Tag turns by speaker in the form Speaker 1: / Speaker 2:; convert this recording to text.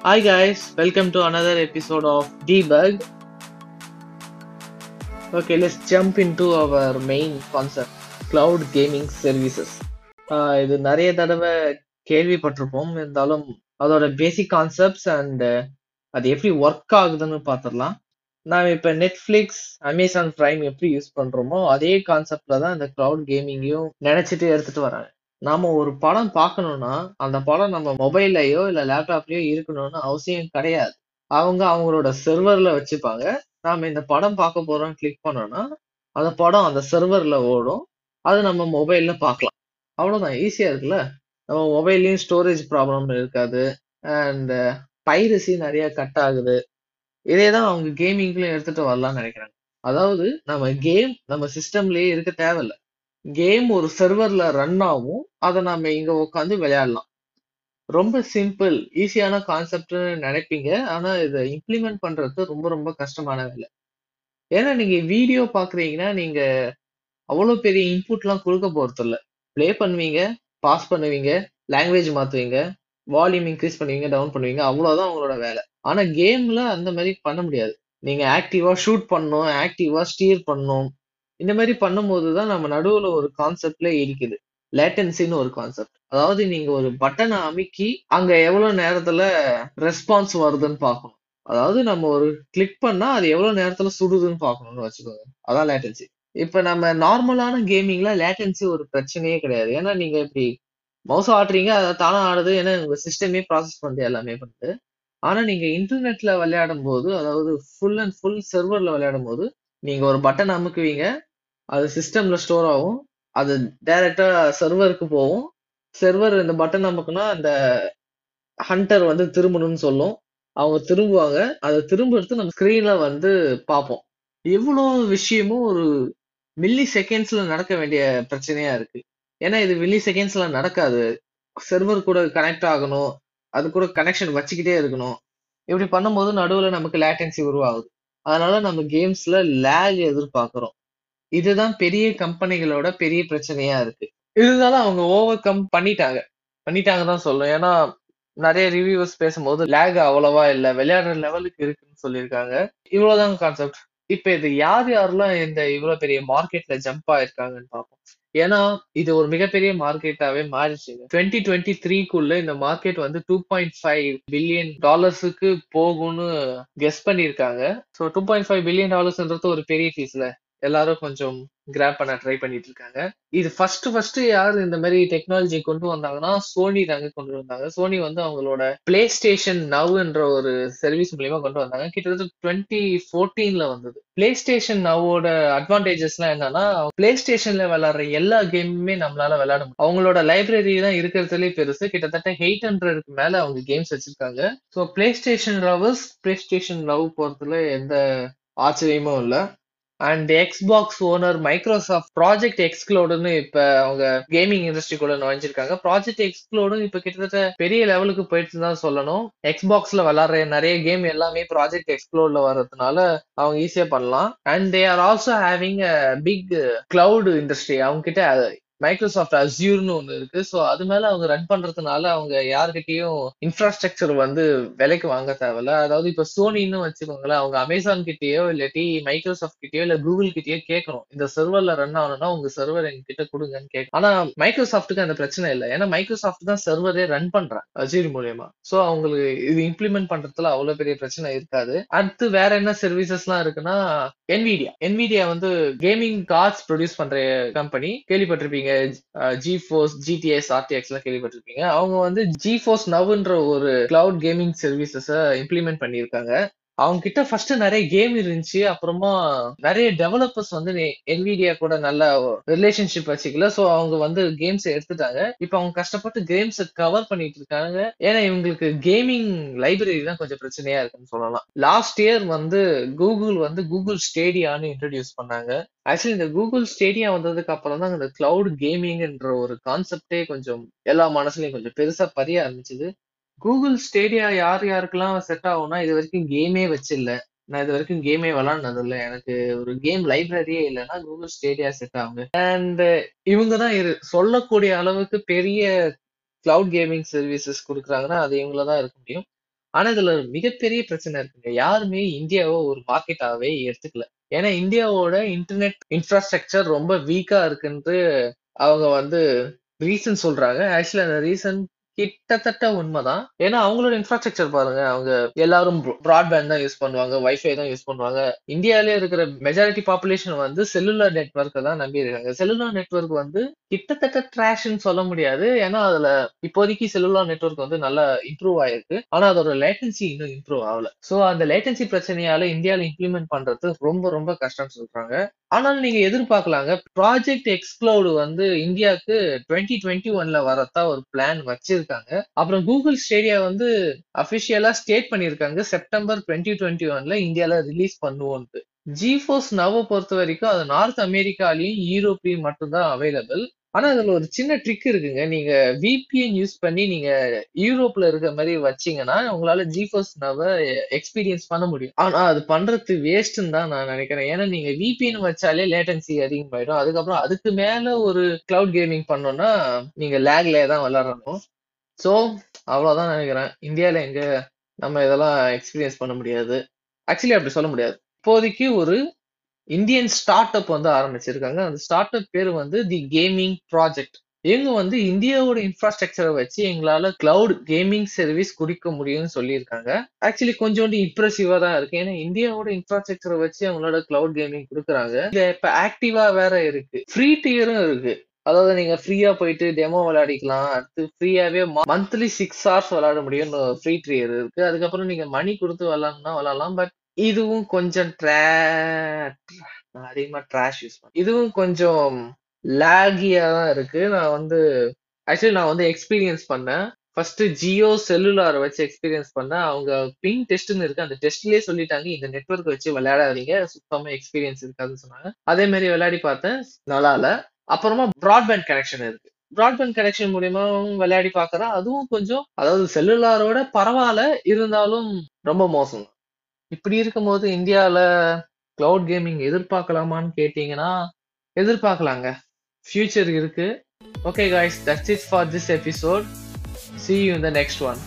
Speaker 1: Hi guys, welcome to another episode of Debug. Okay, let's jump into our main concept, cloud gaming services. Uh, இது நிறைய தடவை கேள்விப்பட்டிருப்போம் இருந்தாலும் அதோட பேசிக் concepts and அது எப்படி ஒர்க் ஆகுதுன்னு பார்த்துடலாம் நாம் இப்போ நெட்ஃப்ளிக்ஸ் அமேசான் ப்ரைம் எப்படி யூஸ் பண்ணுறோமோ அதே கான்செப்ட்ல தான் இந்த க்ளவுட் கேமிங்கையும் நினைச்சிட்டு எடுத்துட்டு வராங்க நாம ஒரு படம் பார்க்கணும்னா அந்த படம் நம்ம மொபைல்லையோ இல்ல லேப்டாப்லயோ இருக்கணும்னு அவசியம் கிடையாது. அவங்க அவங்களோட செர்வர்ல வச்சுப்பாங்க. நாம இந்த படம் பார்க்க போறோம் கிளிக் பண்ணோம்னா அந்த படம் அந்த செர்வர்ல ஓடும். அது நம்ம மொபைல்ல பார்க்கலாம். அவ்வளவுதான். ஈஸியா இருக்குல்ல? நம்ம மொபைல்லயும் ஸ்டோரேஜ் ப்ராப்ளம் இருக்காது. அண்ட் பைரசி நிறைய கட் ஆகுது. இதே தான் அவங்க கேமிங்லயும் எடுத்துட்டு வரலாம்னு நினைக்கிறாங்க. அதாவது நம்ம கேம் நம்ம சிஸ்டம்லயே இருக்க தேவையில்ல. கேம் ஒரு சர்வர்ல ரன் ஆகும். அதை நம்ம இங்க உட்காந்து விளையாடலாம். ரொம்ப சிம்பிள் ஈஸியான கான்செப்ட்னு நினைப்பீங்க. ஆனா இதை இம்ப்ளிமெண்ட் பண்றது ரொம்ப ரொம்ப கஷ்டமான வேலை. ஏன்னா நீங்க வீடியோ பாக்குறீங்கன்னா நீங்க அவ்வளோ பெரிய இன்புட்லாம் கொடுக்க போறது இல்லை ப்ளே பண்ணுவீங்க பாஸ் பண்ணுவீங்க லாங்குவேஜ் மாத்துவீங்க வால்யூம் இன்க்ரீஸ் பண்ணுவீங்க டவுன் பண்ணுவீங்க அவ்வளோதான் உங்களோட வேலை. ஆனா கேம்ல அந்த மாதிரி பண்ண முடியாது. நீங்க ஆக்டிவா ஷூட் பண்ணணும் ஆக்டிவா ஸ்டீர் பண்ணணும் இந்த மாதிரி பண்ணும்போது தான் நம்ம நடுவுல ஒரு கான்செப்ட்ல இருக்குது. லேட்டன்சின்னு ஒரு கான்செப்ட் அதாவது நீங்க ஒரு பட்டனை அமைக்கி அங்க எவ்வளவு நேரத்துல ரெஸ்பான்ஸ் வருதுன்னு பார்க்கணும். அதாவது நம்ம ஒரு கிளிக் பண்ணா அது எவ்வளவு நேரத்துல சுடுதுன்னு பார்க்கணும்னு வச்சுக்கோங்க. அதான் லேட்டன்சி இப்ப நம்ம நார்மலான கேமிங்ல லேட்டன்சி ஒரு பிரச்சனையே கிடையாது. ஏன்னா நீங்க இப்படி மவுஸ் ஆடுறீங்க அதை தானே ஆடுது ஏன்னா உங்க சிஸ்டமே ப்ராசஸ் பண்ணுது எல்லாமே பண்ணுது ஆனா நீங்க இன்டர்நெட்ல விளையாடும் போது அதாவது ஃபுல் அண்ட் ஃபுல் சர்வர்ல விளையாடும் போது நீங்க ஒரு பட்டன் அமுக்குவீங்க அது சிஸ்டம்ல ஸ்டோர் ஆகும். அது டைரக்டா சர்வருக்கு போகும். சர்வர் இந்த பட்டன் அமுக்குனா அந்த ஹண்டர் வந்து திரும்பணும்னு சொல்லும். அவங்க திரும்புவாங்க. அதை திரும்புறது நம்ம ஸ்கிரீன்ல வந்து பார்ப்போம். எவ்வளோ விஷயமும் ஒரு மில்லி செகண்ட்ஸ்ல நடக்க வேண்டிய பிரச்சனையா இருக்கு. ஏன்னா இது மில்லி செகண்ட்ஸ்ல நடக்காது. சர்வர் கூட கனெக்ட் ஆகணும். அது கூட கனெக்ஷன் வச்சுக்கிட்டே இருக்கணும். இப்படி பண்ணும்போது நடுவில் நமக்கு லேட்டன்சி உருவாகுது. அதனால நம்ம கேம்ஸ்ல லேக் எதிர்பார்க்குறோம். இதுதான் பெரிய கம்பெனிகளோட பெரிய பிரச்சனையா இருக்கு. இருந்தாலும் அவங்க ஓவர் கம் பண்ணிட்டாங்க. பண்ணிட்டாங்க தான் சொல்லும் ஏன்னா நிறைய ரிவ்யூவர்ஸ் பேசும்போது லேக் அவ்வளவா இல்லை. விளையாடுற லெவலுக்கு இருக்குன்னு சொல்லியிருக்காங்க. இவ்வளவுதான் கான்செப்ட் இப்ப இது யார் யாரெல்லாம் இந்த இவ்வளவு பெரிய மார்க்கெட்ல ஜம்ப் ஆயிருக்காங்கன்னு பார்ப்போம். ஏன்னா இது ஒரு மிகப்பெரிய மார்க்கெட்டாவே மாறிச்சு டுவெண்ட்டி டுவெண்ட்டி த்ரீக்குள்ள இந்த மார்க்கெட் வந்து டூ பாயிண்ட் ஃபைவ் பில்லியன் டாலர்ஸுக்கு போகும்னு கெஸ் பண்ணியிருக்காங்க. So two point five billion டாலர்ஸ்ன்றது ஒரு பெரிய ஃபீஸ்ல எல்லாரும் கொஞ்சம் கிராப் பண்ண ட்ரை பண்ணிட்டு இருக்காங்க. இது ஃபர்ஸ்ட் ஃபர்ஸ்ட் யார் இந்த மாதிரி டெக்னாலஜி கொண்டு வந்தாங்கன்னா சோனி தாங்க கொண்டு வந்தாங்க. சோனி வந்து அவங்களோட பிளே ஸ்டேஷன் நவ்ன்ற ஒரு சர்வீஸ் மூலியமா கொண்டு வந்தாங்க. கிட்டத்தட்ட டுவெண்ட்டி ஃபோர்டீன்ல வந்தது. பிளே ஸ்டேஷன் நவ்வோட அட்வான்டேஜஸ்லாம் என்னன்னா பிளே ஸ்டேஷன்ல விளாடுற எல்லா கேமுமே நம்மளால விளையாட முடியும். அவங்களோட லைப்ரரி தான் இருக்கிறதுலே பெருசு. கிட்டத்தட்ட எயிட் ஹண்ட்ரடுக்கு மேல அவங்க கேம்ஸ் வச்சிருக்காங்க. So PlayStation lovers PlayStation love போறதுல எந்த ஆச்சரியமும் இல்லை. And Xbox owner Microsoft project எக்ஸ்க்ளோடுன்னு இப்ப அவங்க கேமிங் இண்டஸ்ட்ரிக்குள்ள நுழைஞ்சிருக்காங்க. ப்ராஜெக்ட் எக்ஸ்க்ளோடும் இப்ப கிட்டத்தட்ட பெரிய லெவலுக்கு போயிட்டு தான் சொல்லணும். எக்ஸ்பாக்ஸ்ல விளாடுற நிறைய கேம் எல்லாமே ப்ராஜெக்ட் எக்ஸ்ப்ளோர்ல வர்றதுனால அவங்க ஈஸியா பண்ணலாம். And they are also having big cloud industry அவங்க கிட்ட மைக்ரோசாஃப்ட் அசியூர்னு ஒன்று இருக்கு. ஸோ அது மேல அவங்க ரன் பண்றதுனால அவங்க யாருக்கிட்டையும் இன்ஃப்ராஸ்ட்ரக்சர் வந்து விலைக்கு வாங்க தேவையில்ல. அதாவது இப்ப சோனின்னு வச்சுக்கோங்களேன் அவங்க அமேசான் கிட்டயோ இல்லாட்டி மைக்ரோசாஃப்ட் கிட்டயோ இல்ல கூகுள் கிட்டயோ கேட்கணும். இந்த சர்வர்ல ரன் ஆகணும்னா உங்க சர்வர் எங்ககிட்ட கொடுங்கன்னு கேட்கும் ஆனா மைக்ரோசாஃப்ட்டுக்கு அந்த பிரச்சனை இல்லை. ஏன்னா மைக்ரோசாஃப்ட் தான் சர்வரே ரன் பண்றாங்க அசியூர் மூலியமா. ஸோ அவங்களுக்கு இது இம்ப்ளிமெண்ட் பண்றதுல அவ்வளவு பெரிய பிரச்சனை இருக்காது. அடுத்து வேற என்ன சர்வீசஸ்லாம் இருக்குன்னா என்விடியா என்விடியா வந்து கேமிங் கார்ட்ஸ் ப்ரொடியூஸ் பண்ற கம்பெனி கேள்விப்பட்டிருப்பீங்க. ஜி ஃபோர்ஸ் ஜிடிஎஸ் ஆர்டிஎக்ஸ் எல்லாம் கேள்விப்பட்டிருப்பீங்க. அவங்க வந்து ஜி ஃபோர்ஸ் நவ்ன்ற ஒரு கிளவுட் கேமிங் சர்வீசஸ இம்ப்ளிமெண்ட் பண்ணியிருக்காங்க. அவங்க கிட்ட ஃபர்ஸ்ட் நிறைய கேம் இருந்துச்சு. அப்புறமா நிறைய டெவலப்பர்ஸ் வந்து என்விடியா கூட நல்ல ரிலேஷன்ஷிப் வச்சுக்கல. ஸோ அவங்க வந்து கேம்ஸ் எடுத்துட்டாங்க. இப்போ அவங்க கஷ்டப்பட்டு கேம்ஸ் கவர் பண்ணிட்டு இருக்காங்க. ஏன்னா இவங்களுக்கு கேமிங் லைப்ரரி தான் கொஞ்சம் பிரச்சனையா இருக்குன்னு சொல்லலாம். லாஸ்ட் இயர் வந்து கூகுள் வந்து கூகுள் ஸ்டேடியான்னு இன்ட்ரடியூஸ் பண்ணாங்க. ஆக்சுவலி இந்த கூகுள் ஸ்டேடியா வந்ததுக்கு அப்புறம் தான் இந்த கிளவுட் கேமிங்ன்ற ஒரு கான்செப்டே கொஞ்சம் எல்லா மனசுலயும் கொஞ்சம் பெருசா பதிய ஆரம்பிச்சது. கூகுள் ஸ்டேடியா யார் யாருக்கெல்லாம் செட் ஆகும்னா இது வரைக்கும் கேமே வச்சில்ல. நான் இது வரைக்கும் கேமே விளாண்டது இல்லை எனக்கு ஒரு கேம் லைப்ரரியே இல்லைன்னா கூகுள் ஸ்டேடியா செட் ஆகுங்க. அண்ட் இவங்க தான் இரு சொல்லக்கூடிய அளவுக்கு பெரிய கிளவுட் கேமிங் சர்வீசஸ் கொடுக்குறாங்கன்னா அது இவங்கள தான் இருக்க முடியும். ஆனா இதுல மிகப்பெரிய பிரச்சனை இருக்குங்க. யாருமே இந்தியாவை ஒரு மார்க்கெட்டாவே எடுத்துக்கல. ஏன்னா இந்தியாவோட இன்டர்நெட் இன்ஃப்ராஸ்ட்ரக்சர் ரொம்ப வீக்கா இருக்குன்ட்டு அவங்க வந்து ரீசன் சொல்றாங்க. ஆக்சுவலி அந்த ரீசன் கிட்டத்தட்ட உண்மைதான். ஏன்னா அவங்களோட இன்ஃப்ராஸ்ட்ரக்சர் பாருங்க. அவங்க எல்லாரும் ப்ராட்பேண்ட் தான் யூஸ் பண்ணுவாங்க வைஃபை தான் யூஸ் பண்ணுவாங்க. இந்தியாவிலே இருக்கிற மெஜாரிட்டி பாப்புலேஷன் வந்து செல்லுலர் நெட்ஒர்க்கை தான் நம்பி இருக்காங்க. செல்லுலர் நெட்ஒர்க் வந்து கிட்டத்தட்ட ட்ராஷ்ன்னு சொல்ல முடியாது. ஏன்னா அதுல இப்போதைக்கு செல்லுலார் நெட்ஒர்க் வந்து நல்லா இம்ப்ரூவ் ஆயிருக்கு. ஆனா அதோட லேட்டன்சி இன்னும் இம்ப்ரூவ் ஆகல. சோ அந்த லேட்டன்சி பிரச்சனையால இந்தியாவில இம்ப்ளிமெண்ட் பண்றது ரொம்ப ரொம்ப கஷ்டம்னு சொல்றாங்க. ஆனால் நீங்க எதிர்பார்க்கலாங்க. ப்ராஜெக்ட் எக்ஸ்க்ளோடு வந்து இந்தியாவுக்கு டுவெண்ட்டி டுவெண்ட்டி ஒன்ல வரதா ஒரு பிளான் வச்சிருக்காங்க அப்புறம் கூகுள் ஸ்டேடியா வந்து அபிஷியலா ஸ்டேட் பண்ணியிருக்காங்க. செப்டம்பர் டுவெண்ட்டி டுவெண்ட்டி ஒன்ல இந்தியால ரிலீஸ் பண்ணுவோம்ட்டு ஜிஃபோர்ஸ் நவ பொறுத்த வரைக்கும் அது நார்த் அமெரிக்காலையும் யூரோப்லயும் மட்டும்தான் அவைலபிள் ஆனா அதுல ஒரு சின்ன ட்ரிக் இருக்குங்க. நீங்க விபிஎன் யூஸ் பண்ணி நீங்க யூரோப்ல இருக்க மாதிரி வச்சீங்கன்னா உங்களால ஜிஃபோர்ஸ் நவ எக்ஸ்பீரியன்ஸ் பண்ண முடியும். ஆனா அது பண்றது வேஸ்ட்னு தான் நான் நினைக்கிறேன். ஏன்னா நீங்க விபிஎன் வச்சாலே லேட்டன்சி அதிகமாயிடும். அதுக்கப்புறம் அதுக்கு மேல ஒரு கிளவுட் கேமிங் பண்ணோம்னா நீங்க லேக்ல தான் விளாடணும் ஸோ அவ்வளோதான் நினைக்கிறேன். இந்தியாவில் எங்கே நம்ம இதெல்லாம் எக்ஸ்பீரியன்ஸ் பண்ண முடியாது. ஆக்சுவலி அப்படி சொல்ல முடியாது. இப்போதைக்கு ஒரு இந்தியன் ஸ்டார்ட் அப் வந்து ஆரம்பிச்சிருக்காங்க. அந்த ஸ்டார்ட் அப் பேர் வந்து தி கேமிங் ப்ராஜெக்ட் இவங்க வந்து இந்தியாவோட இன்ஃப்ராஸ்ட்ரக்சரை வச்சு எங்களால கிளவுட் கேமிங் சர்வீஸ் குடிக்க முடியும்னு சொல்லியிருக்காங்க. ஆக்சுவலி கொஞ்சோண்டு இம்ப்ரெசிவா தான் இருக்கு. ஏன்னா இந்தியாவோட இன்ஃப்ராஸ்ட்ரக்சரை வச்சு அவங்களோட கிளவுட் கேமிங் கொடுக்குறாங்க. இது இப்ப ஆக்டிவா வேற இருக்கு. ஃப்ரீ டியரும் இருக்கு. அதாவது நீங்க ஃப்ரீயா போயிட்டு டெமோ விளையாடிக்கலாம். அடுத்து ஃப்ரீயாவே மந்த்லி சிக்ஸ் ஹவர்ஸ் விளையாட முடியும்னு ஃப்ரீ ட்ரியர் இருக்கு. அதுக்கப்புறம் நீங்க மணி கொடுத்து விளையாடணும்னா விளையாடலாம். பட் இதுவும் கொஞ்சம் ட்ரா நான் அதிகமா ட்ராஷ் யூஸ் பண்ணேன் இதுவும் கொஞ்சம் லேகியா தான் இருக்கு. நான் வந்து ஆக்சுவலி நான் வந்து எக்ஸ்பீரியன்ஸ் பண்ணேன். ஃபர்ஸ்ட் ஜியோ செல்லுலார் வச்சு எக்ஸ்பீரியன்ஸ் பண்ணேன். அவங்க பிங் டெஸ்ட்னு இருக்கு. அந்த டெஸ்ட்லயே சொல்லிட்டாங்க இந்த நெட்ஒர்க் வச்சு விளையாடாதீங்க. சுத்தமா எக்ஸ்பீரியன்ஸ் இருக்காதுன்னு சொன்னாங்க. அதே மாதிரி விளையாடி பார்த்தேன். நல்லா இல்லை. அப்புறமா ப்ராட்பேண்ட் கனெக்ஷன் இருக்கு. ப்ராட்பேண்ட் கனெக்ஷன் மூலியமா விளையாடி பாக்குறா அதுவும் கொஞ்சம் அதாவது செல்லுலாரோட பரவாயில்ல இருந்தாலும் ரொம்ப மோசம். இப்படி இருக்கும்போது இந்தியாவில் கிளவுட் கேமிங் எதிர்பார்க்கலாமான்னு கேட்டிங்கன்னா எதிர்பார்க்கலாங்க. ஃபியூச்சர் இருக்கு. Okay guys that's it for this episode see you in the next one